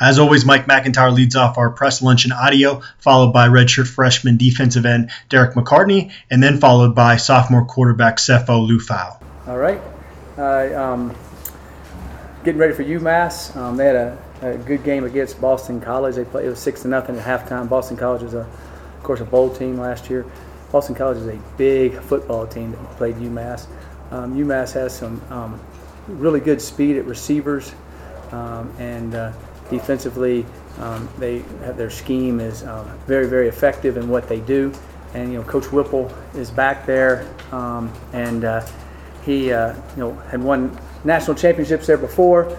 As always, Mike MacIntyre leads off our press luncheon audio, followed by redshirt freshman defensive end Derek McCartney, and then followed by sophomore quarterback Sefo Liufau. All right. Uh, um, getting ready for UMass. Um, they had a, a, good game against Boston College. They played, it was six to nothing at halftime. Boston College was, a, of course, a bowl team last year. Boston College is a big football team that played UMass. Um, UMass has some um, really good speed at receivers, um, and uh, defensively, um, they have their scheme is um, very, very effective in what they do. And you know, Coach Whipple is back there, um, and uh, he uh, you know had won national championships there before.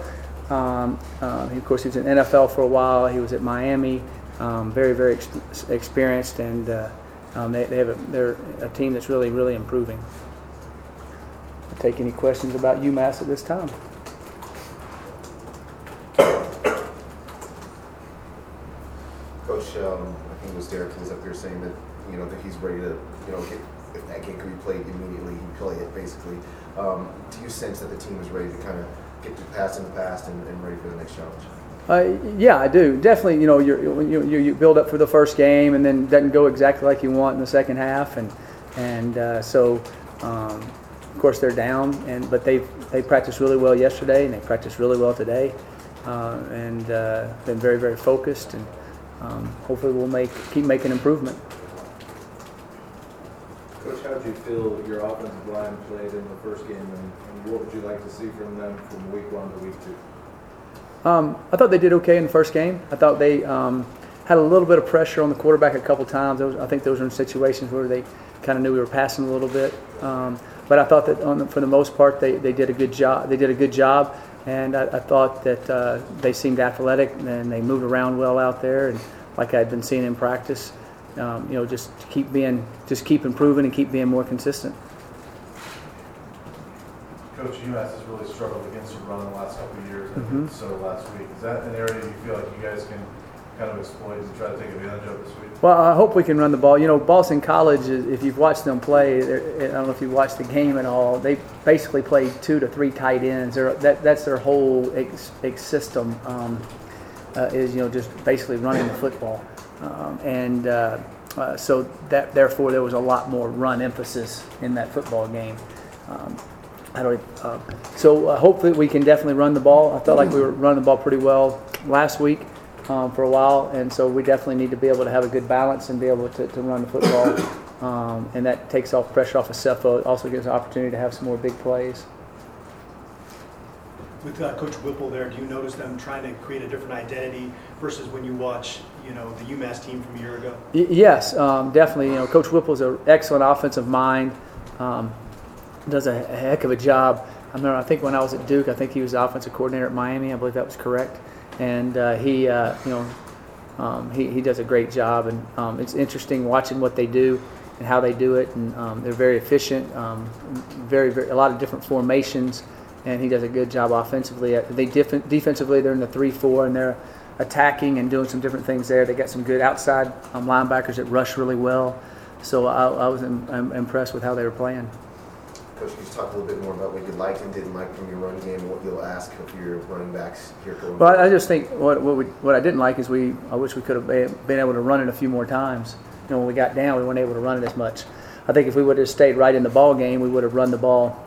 Um, uh, of course, he was in NFL for a while. He was at Miami. Um, very, very ex- experienced, and uh, they, they have a, they're a team that's really, really improving. I'll take any questions about UMass at this time. Coach, um, I think it was Derek up there saying that you know that he's ready to you know get if that game could be played immediately, he'd play it basically. Um, do you sense that the team is ready to kind of get to past in the past and, and ready for the next challenge? Uh, yeah, I do. Definitely, you know, you you, you build up for the first game and then doesn't go exactly like you want in the second half, and and uh, so um, of course they're down, and but they they practiced really well yesterday and they practiced really well today, uh, and uh, been very very focused, and um, hopefully we'll make keep making improvement. Coach, how did you feel your offensive line played in the first game, and, and what would you like to see from them from week one to week two? Um, I thought they did okay in the first game. I thought they um, had a little bit of pressure on the quarterback a couple times. Was, I think those were in situations where they kind of knew we were passing a little bit. Um, but I thought that the, for the most part they, they did a good job. They did a good job, and I, I thought that uh, they seemed athletic and they moved around well out there, and like I'd been seeing in practice. Um, you know, just keep being, just keep improving and keep being more consistent. Coach, UMass has really struggled against the run the last couple of years, and Mhm. so last week. Is that an area you feel like you guys can kind of exploit and try to take advantage of this week? Well, I hope we can run the ball. You know, Boston College, if you've watched them play, I don't know if you've watched the game at all, they basically play two to three tight ends. That, that's their whole ex, ex system, um, uh, is, you know, just basically running the football. Um, and uh, uh, so that, therefore, there was a lot more run emphasis in that football game. Um, I don't. Uh, so uh, hopefully we can definitely run the ball. I felt like we were running the ball pretty well last week um, for a while, and so we definitely need to be able to have a good balance and be able to, to run the football, um, and that takes off pressure off of Sefo. It also gives an opportunity to have some more big plays. With uh, Coach Whipple there, do you notice them trying to create a different identity versus when you watch, you know, the UMass team from a year ago? Y- yes, um, definitely. You know, Coach Whipple's an excellent offensive mind. Um, does a, a heck of a job. I remember, I think when I was at Duke, I think he was the offensive coordinator at Miami. I believe that was correct. And uh, he, uh, you know, um, he, he does a great job. And um, it's interesting watching what they do and how they do it. And um, they're very efficient, um, very, very, a lot of different formations. And he does a good job offensively. Uh, They def- defensively, they're in the three-four, and they're attacking and doing some different things there. They got some good outside um, linebackers that rush really well. So I, I was im- impressed with how they were playing. Coach, can you talk a little bit more about what you liked and didn't like from your run game, and what you'll ask of your running backs here going Well, forward? I just think what what, we, what I didn't like is we I wish we could have been able to run it a few more times. You know, when we got down, we weren't able to run it as much. I think if we would have stayed right in the ball game, we would have run the ball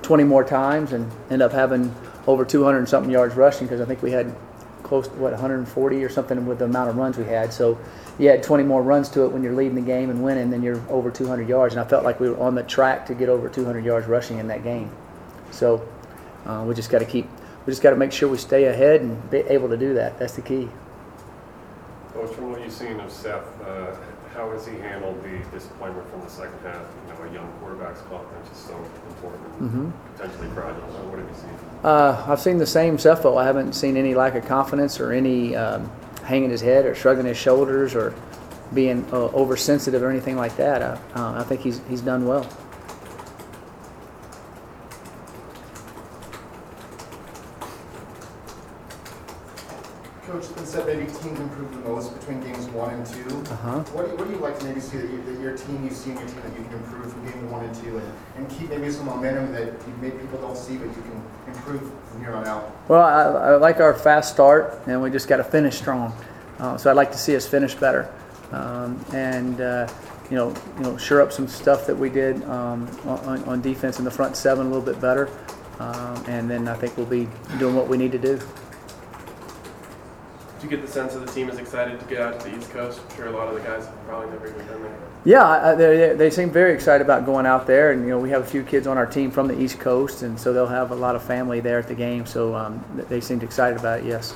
20 more times and end up having over 200 and something yards rushing because I think we had close to what 140 or something with the amount of runs we had. So you had 20 more runs to it when you're leading the game and winning, then you're over 200 yards. And I felt like we were on the track to get over 200 yards rushing in that game. So uh, we just got to keep, we just got to make sure we stay ahead and be able to do that. That's the key. Coach, from what you've seen of Seth, uh, how has he handled the disappointment from the second half? You know, a young quarterback's confidence is so important and potentially fragile. So what have you seen? Uh, I've seen the same Sefo. I haven't seen any lack of confidence or any um, hanging his head or shrugging his shoulders or being uh, oversensitive or anything like that. I, uh, I think he's he's done well. Coach, Coach has been said maybe teams improve the most between games one and two. Uh-huh. What, do you, what do you like to maybe see that, you, that your team, you've seen your team that you can improve from game one and two and, and keep maybe some momentum that you, maybe people don't see but you can improve from here on out? Well, I, I like our fast start, and we just got to finish strong. Uh, so I'd like to see us finish better, um, and uh, you know, you know, sure up some stuff that we did um, on, on defense in the front seven a little bit better, um, and then I think we'll be doing what we need to do. Do you get the sense that the team is excited to get out to the East Coast? I'm sure a lot of the guys have probably never even been there. Yeah, I- I- they, they seem very excited about going out there, and you know we have a few kids on our team from the East Coast, and so they'll have a lot of family there at the game. So um, they seemed excited about it. Yes.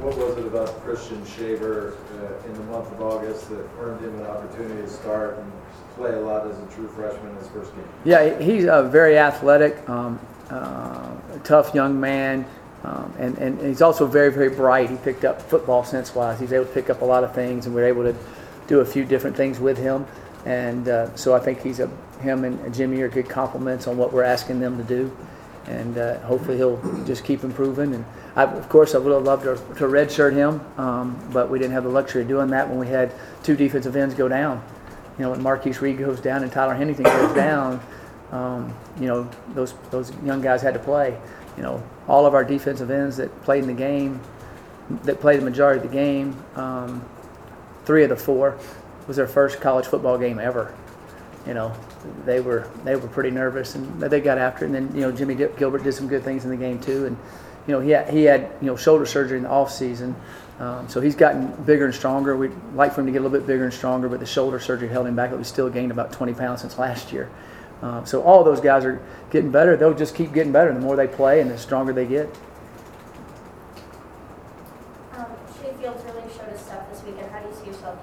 What was it about Christian Shaver uh, in the month of August that earned him an opportunity to start and play a lot as a true freshman in his first game? Yeah, he's a very athletic, um, uh, tough young man, um, and, and he's also very, very bright. He picked up football sense wise. He's able to pick up a lot of things, and we are able to do a few different things with him. And uh, so I think he's a him and Jimmy are good compliments on what we're asking them to do, and uh, hopefully he'll just keep improving. And I, of course, I would have loved to, to redshirt him, um, but we didn't have the luxury of doing that when we had two defensive ends go down you know, when Markeis Reed goes down and Tyler Henington goes down, um, you know, those those young guys had to play. You know, all of our defensive ends that played in the game, that played the majority of the game, um, three of the four was their first college football game ever. You know, they were they were pretty nervous and they got after it. And then you know, Jimmy Gilbert did some good things in the game too. And you know, he had, he had you know shoulder surgery in the off season. Um, so he's gotten bigger and stronger. We'd like for him to get a little bit bigger and stronger, but the shoulder surgery held him back. But we still gained about 20 pounds since last year. Um, so all those guys are getting better. They'll just keep getting better the more they play and the stronger they get. Um, Shay Fields really showed his stuff this weekend. How do you see yourself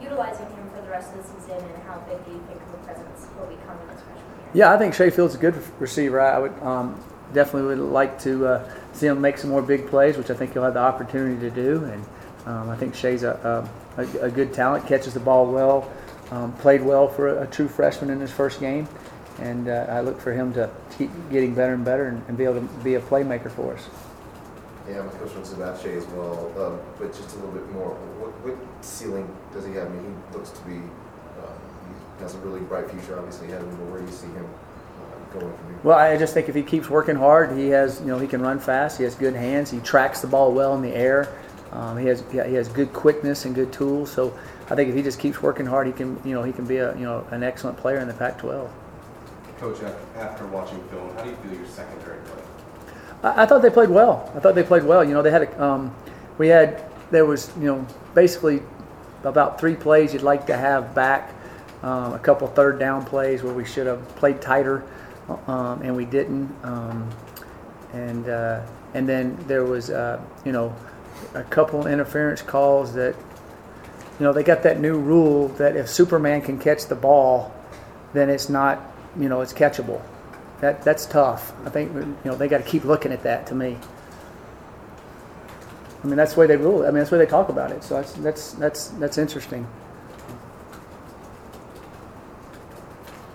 utilizing him for the rest of the season, and how big do you think of a presence he'll become in freshman year? Yeah, I think Shay Field's is a good receiver. I would um, definitely would like to uh, see him make some more big plays, which I think he'll have the opportunity to do. And um, I think Shay's a, a, a, good talent, catches the ball well, um, played well for a, a, true freshman in his first game. And uh, I look for him to keep getting better and better and, and, be able to be a playmaker for us. Yeah, my coach wants about Shay as well, um, but just a little bit more. What, what ceiling does he have? I mean, he looks to be, um, he has a really bright future, obviously, ahead of him, but where do you see him uh, going from here? Well, I just think if he keeps working hard, he has, you know, he can run fast. He has good hands. He tracks the ball well in the air. Um, he has he has good quickness and good tools. So I think if he just keeps working hard, he can, you know, he can be a, you know, an excellent player in the Pac-12. Coach, after watching film, how do you feel your secondary played? I, I, thought they played well. I thought they played well. You know, they had a, um, we had there was you know basically about three plays you'd like to have back, um, a couple third down plays where we should have played tighter, um, and we didn't. Um, and uh, and then there was uh, you know a couple interference calls that you know they got that new rule that if Superman can catch the ball, then it's not you know it's catchable. That that's tough. I think you know they got to keep looking at that. To me, I mean that's the way they rule. it. I mean that's the way they talk about it. So that's that's that's that's interesting.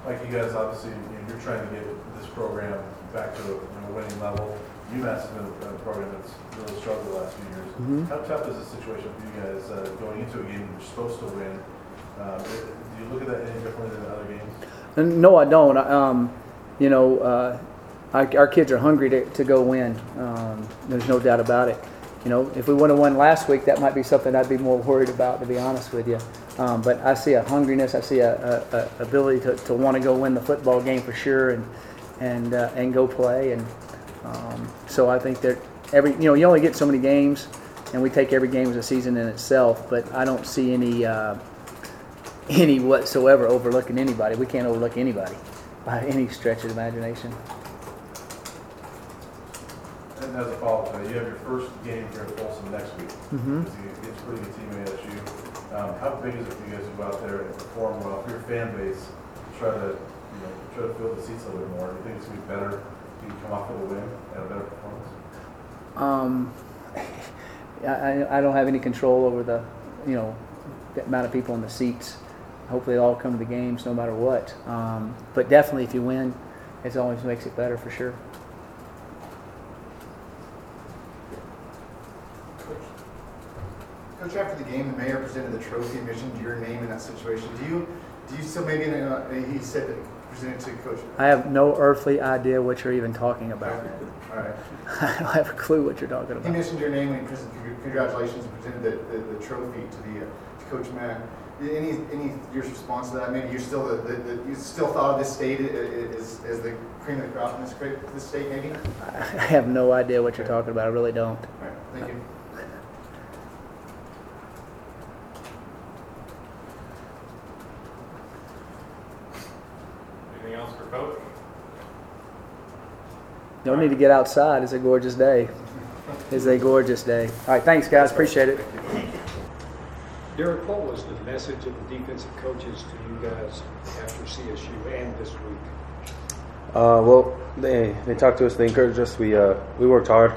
Like you guys, obviously, you're trying to get this program back to a you know, winning level. UMass has been a program that's really struggled the last few years. Mm-hmm. How tough is the situation for you guys uh, going into a game you're supposed to win? Uh, do you look at that any differently than other games? No, I don't. Um, you know, uh, our, our, kids are hungry to, to go win. Um, there's no doubt about it. You know, if we would have won last week, that might be something I'd be more worried about, to be honest with you. Um, but I see a hungriness. I see a, a, a ability to, to want to go win the football game for sure, and and uh, and go play. And um, so I think that every you know you only get so many games, and we take every game as a season in itself. But I don't see any uh, any whatsoever overlooking anybody. We can't overlook anybody by any stretch of imagination. And as a follow-up, you have your first game here at Folsom next week. Mm-hmm. It's a pretty good team at ASU. Um, how big is it for you guys to go out there and perform well for your fan base? Try to, you know, try to fill the seats a little bit more. Do you think it's gonna be better if you come off with a win and a better performance? Um, I, I don't have any control over the, you know, the amount of people in the seats. Hopefully, they all come to the games no matter what. Um, but definitely, if you win, it always makes it better for sure. Coach, after the game, the mayor presented the trophy and mentioned your name in that situation. Do you, do you still maybe, uh, he said that presented to Coach? I have no earthly idea what you're even talking about. All right. I don't have a clue what you're talking about. He mentioned your name when he presented, congratulations, and presented the, the, the trophy to the, uh, to Coach Mack. Any, any, your response to that? Maybe you're still, the, the, the- you still thought of this state i- i- as, as the cream of the crop in this, this state, maybe? I have no idea what you're talking about. I really don't. right, thank you. Anything else for Coach? Don't need to get outside. It's a gorgeous day. It's a gorgeous day. All right, thanks, guys. Appreciate it. Derek, what was the message of the defensive coaches to you guys after CSU and this week? Uh, well, they they talked to us. They encouraged us. We uh, we worked hard.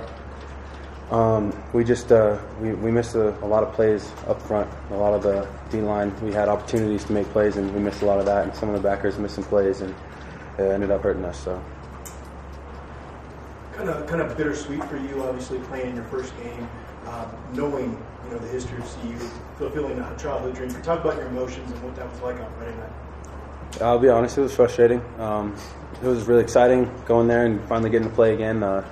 Um, we just uh, we, we missed a, a lot of plays up front. A lot of the D line. We had opportunities to make plays, and we missed a lot of that. And some of the backers missed some plays, and it ended up hurting us. So. Kind of kind of bittersweet for you, obviously playing your first game, um, knowing you know the history of CU, fulfilling a childhood dream. Can you talk about your emotions and what that was like on Friday night? I'll be honest, it was frustrating. Um, it was really exciting going there and finally getting to play again. Uh,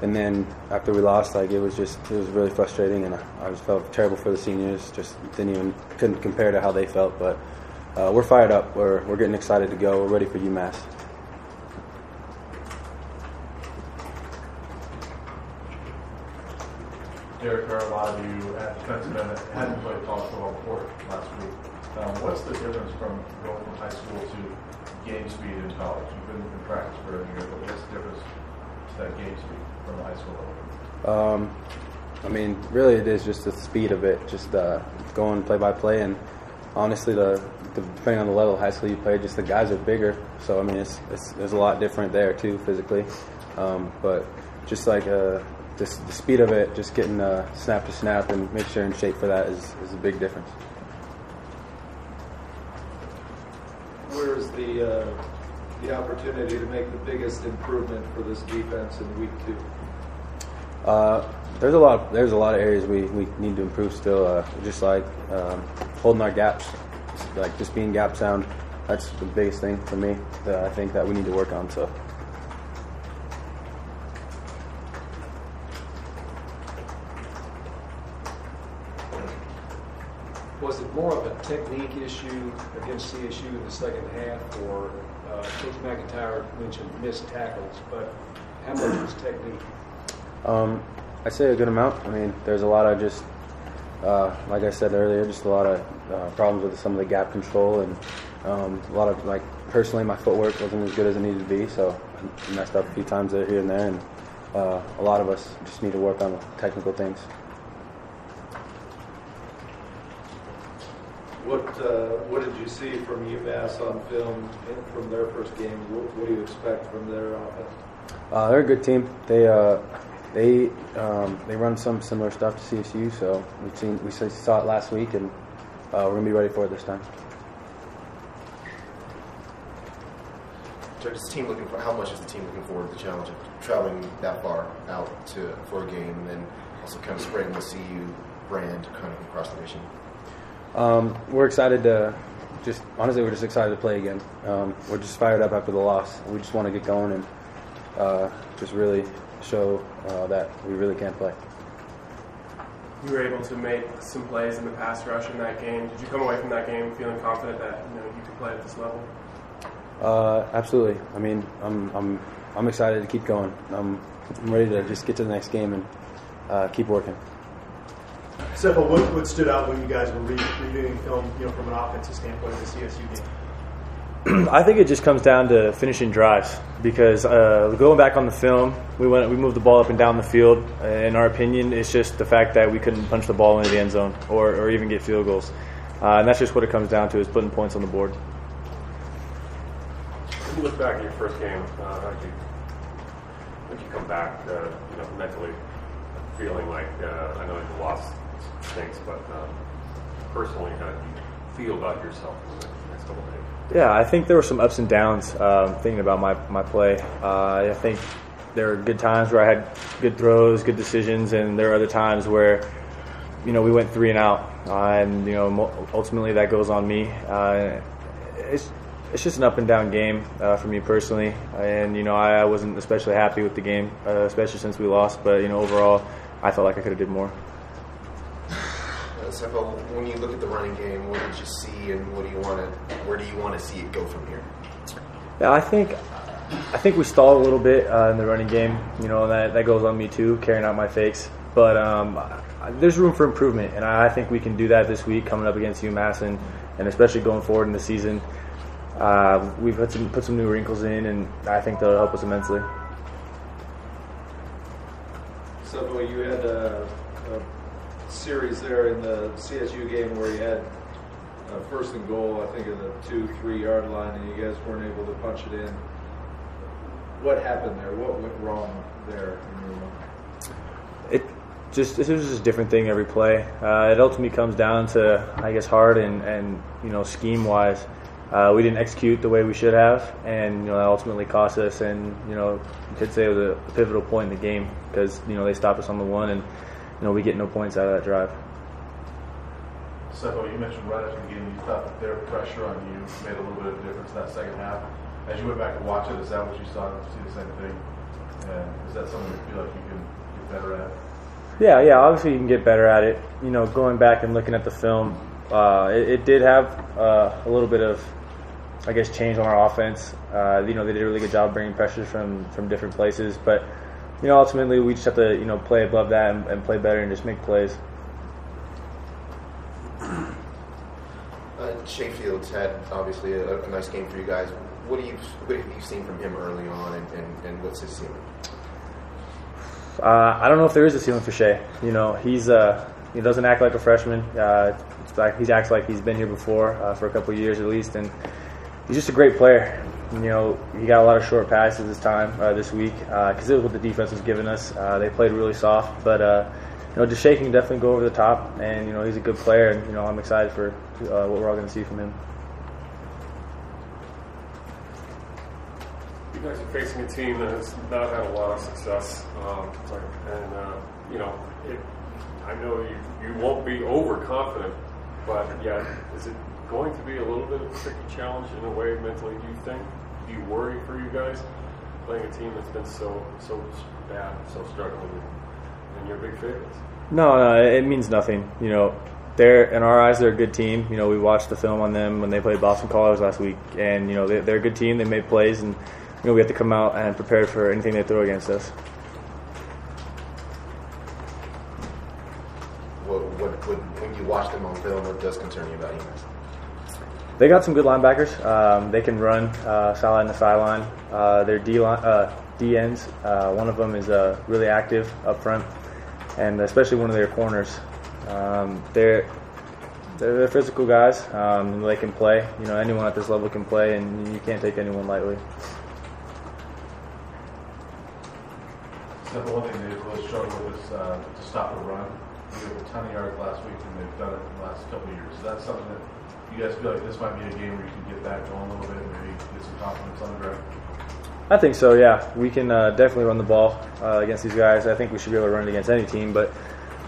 and then after we lost, like it was just it was really frustrating, and I, I just felt terrible for the seniors. Just didn't even couldn't compare to how they felt. But uh, we're fired up. We're we're getting excited to go. We're ready for UMass. Derek, are a lot of you at defensive end that hadn't played college football before last week. Um, what's the difference from going from high school to game speed in college? You've been in practice for a year, but what's the difference to that game speed from the high school level? Um, I mean, really, it is just the speed of it, just uh, going play by play, and honestly, the, the depending on the level of high school you play, just the guys are bigger. So I mean, it's, it's there's a lot different there too physically, um, but just like uh, just the speed of it, just getting uh, snap to snap and make sure in shape for that is, is a big difference. Where is the, uh, the opportunity to make the biggest improvement for this defense in week two? Uh, there's a lot. There's a lot of areas we, we need to improve still. Uh, just like um, holding our gaps, like just being gap sound. That's the biggest thing for me that I think that we need to work on. So. More of a technique issue against CSU in the second half, or uh, Coach MacIntyre mentioned missed tackles, but how much was technique? Um, I'd say a good amount. I mean, there's a lot of just, uh, like I said earlier, just a lot of uh, problems with some of the gap control and um, a lot of like personally, my footwork wasn't as good as it needed to be, so I messed up a few times there, here and there, and uh, a lot of us just need to work on technical things. What, uh, what did you see from UMass on film in- from their first game? What, what do you expect from their offense? Uh, they're a good team. They uh, they um, they run some similar stuff to CSU, so we've seen we saw it last week, and uh, we're gonna be ready for it this time. Is the team looking for how much is the team looking forward to the challenge of traveling that far out to for a game and then also kind of spreading the CU brand kind of across the nation? Um, we're excited to just honestly, we're just excited to play again. Um, we're just fired up after the loss. We just want to get going and uh, just really show uh, that we really can play. You were able to make some plays in the pass rush in that game. Did you come away from that game feeling confident that you know you could play at this level? Uh, absolutely. I mean, I'm I'm I'm excited to keep going. I'm, I'm ready to just get to the next game and uh, keep working. Sefo, what, what stood out when you guys were re- reviewing film, you know, from an offensive standpoint of the CSU game? I think it just comes down to finishing drives because uh, going back on the film, we went we moved the ball up and down the field. In our opinion, it's just the fact that we couldn't punch the ball into the end zone or, or even get field goals, uh, and that's just what it comes down to is putting points on the board. When you look back at your first game, uh, how did you, how did you come back, uh, you know, mentally feeling like, uh, I know the loss stinks, but um, personally, how did you feel about yourself in the next couple of days? Yeah, I think there were some ups and downs. Um, thinking about my my play, uh, I think there are good times where I had good throws, good decisions, and there are other times where you know we went three and out, uh, and you know ultimately that goes on me. Uh, it's it's just an up and down game uh, for me personally, and you know I, I wasn't especially happy with the game, uh, especially since we lost. But you know overall, I felt like I could have did more. Uh, Sefo, when you look at the running game, what did you see, and what do you want to, where do you want to see it go from here? Yeah, I think I think we stalled a little bit uh, in the running game. You know, that that goes on me too, carrying out my fakes. But um, I- there's room for improvement, and I think we can do that this week coming up against UMass, and, and especially going forward in the season. Uh, we've put some put some new wrinkles in, and I think they'll help us immensely. So you had a, a series there in the CSU game where you had uh, first and goal, I think, in the two, three yard line, and you guys weren't able to punch it in. What happened there? What went wrong there in your mind? It just it was just a different thing every play. Uh, it ultimately comes down to I guess hard and and you know scheme wise. Uh, we didn't execute the way we should have, and you know that ultimately cost us. And you know, you could say it was a pivotal point in the game because you know they stopped us on the one, and you know we get no points out of that drive. Sefo, you mentioned right after the game you thought that their pressure on you made a little bit of a difference in that second half. As you went back and watched it, is that what you saw? Did you see the same thing? And is that something you feel like you can get better at? Yeah, yeah. Obviously, you can get better at it. You know, going back and looking at the film, uh, it, it did have uh, a little bit of, I guess, change on our offense. Uh, you know, they did a really good job bringing pressure from from different places, but you know, ultimately, we just have to you know play above that and, and play better and just make plays. Uh, Shay Fields had obviously a, a nice game for you guys. What do you what have you seen from him early on, and, and, and what's his ceiling? Uh, I don't know if there is a ceiling for Shay. You know, he's uh, he doesn't act like a freshman. Uh, like he acts like he's been here before uh, for a couple of years at least, and he's just a great player. You know, he got a lot of short passes this time uh, this week because it was what the defense was giving us. Uh, they played really soft, but uh, you know, Deshae can definitely go over the top, and you know, he's a good player, and you know, I'm excited for uh, what we're all going to see from him. You guys are facing a team that has not had a lot of success, um, and uh, you know, it, I know you, you won't be overconfident, but yeah, is it going to be a little bit of a tricky challenge in a way mentally? Do you think? Do you worry for you guys playing a team that's been so so bad, so struggling, and you're big favorites? No, no, it means nothing. You know, they're in our eyes, they're a good team. You know, we watched the film on them when they played Boston College last week, and you know they, they're a good team. They made plays, and you know we have to come out and prepare for anything they throw against us. They got some good linebackers. Um, they can run uh, sideline to sideline. Uh, their D line, uh, D ends. Uh, one of them is uh, really active up front, and especially one of their corners. Um, they're they're, physical guys. Um, they can play. You know, anyone at this level can play, and you can't take anyone lightly. So the one thing they've really struggled with is uh, to stop a run. We have a ton of yards last week, and they've done it in the last couple of years. Is that something that you guys feel like this might be a game where you can get back going a little bit and maybe get some confidence on the ground? I think so. Yeah, we can uh, definitely run the ball uh, against these guys. I think we should be able to run it against any team, but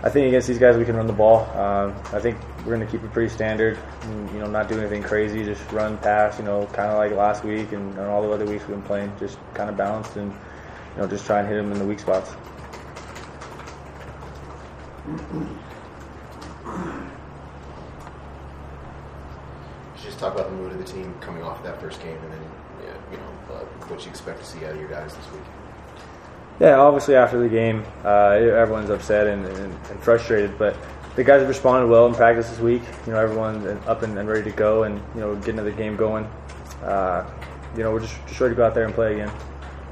I think against these guys we can run the ball. Um, I think we're going to keep it pretty standard. And, you know, not do anything crazy. Just run, pass. You know, kind of like last week and, and all the other weeks we've been playing. Just kind of balanced and you know just try and hit them in the weak spots. Could you just talk about the mood of the team coming off that first game, and then you know uh, what you expect to see out of your guys this week. Yeah, obviously after the game, uh, everyone's upset and, and, and frustrated, but the guys have responded well in practice this week. You know, everyone's up and, and ready to go, and you know, getting the game going. Uh, you know, we're just, just ready to go out there and play again.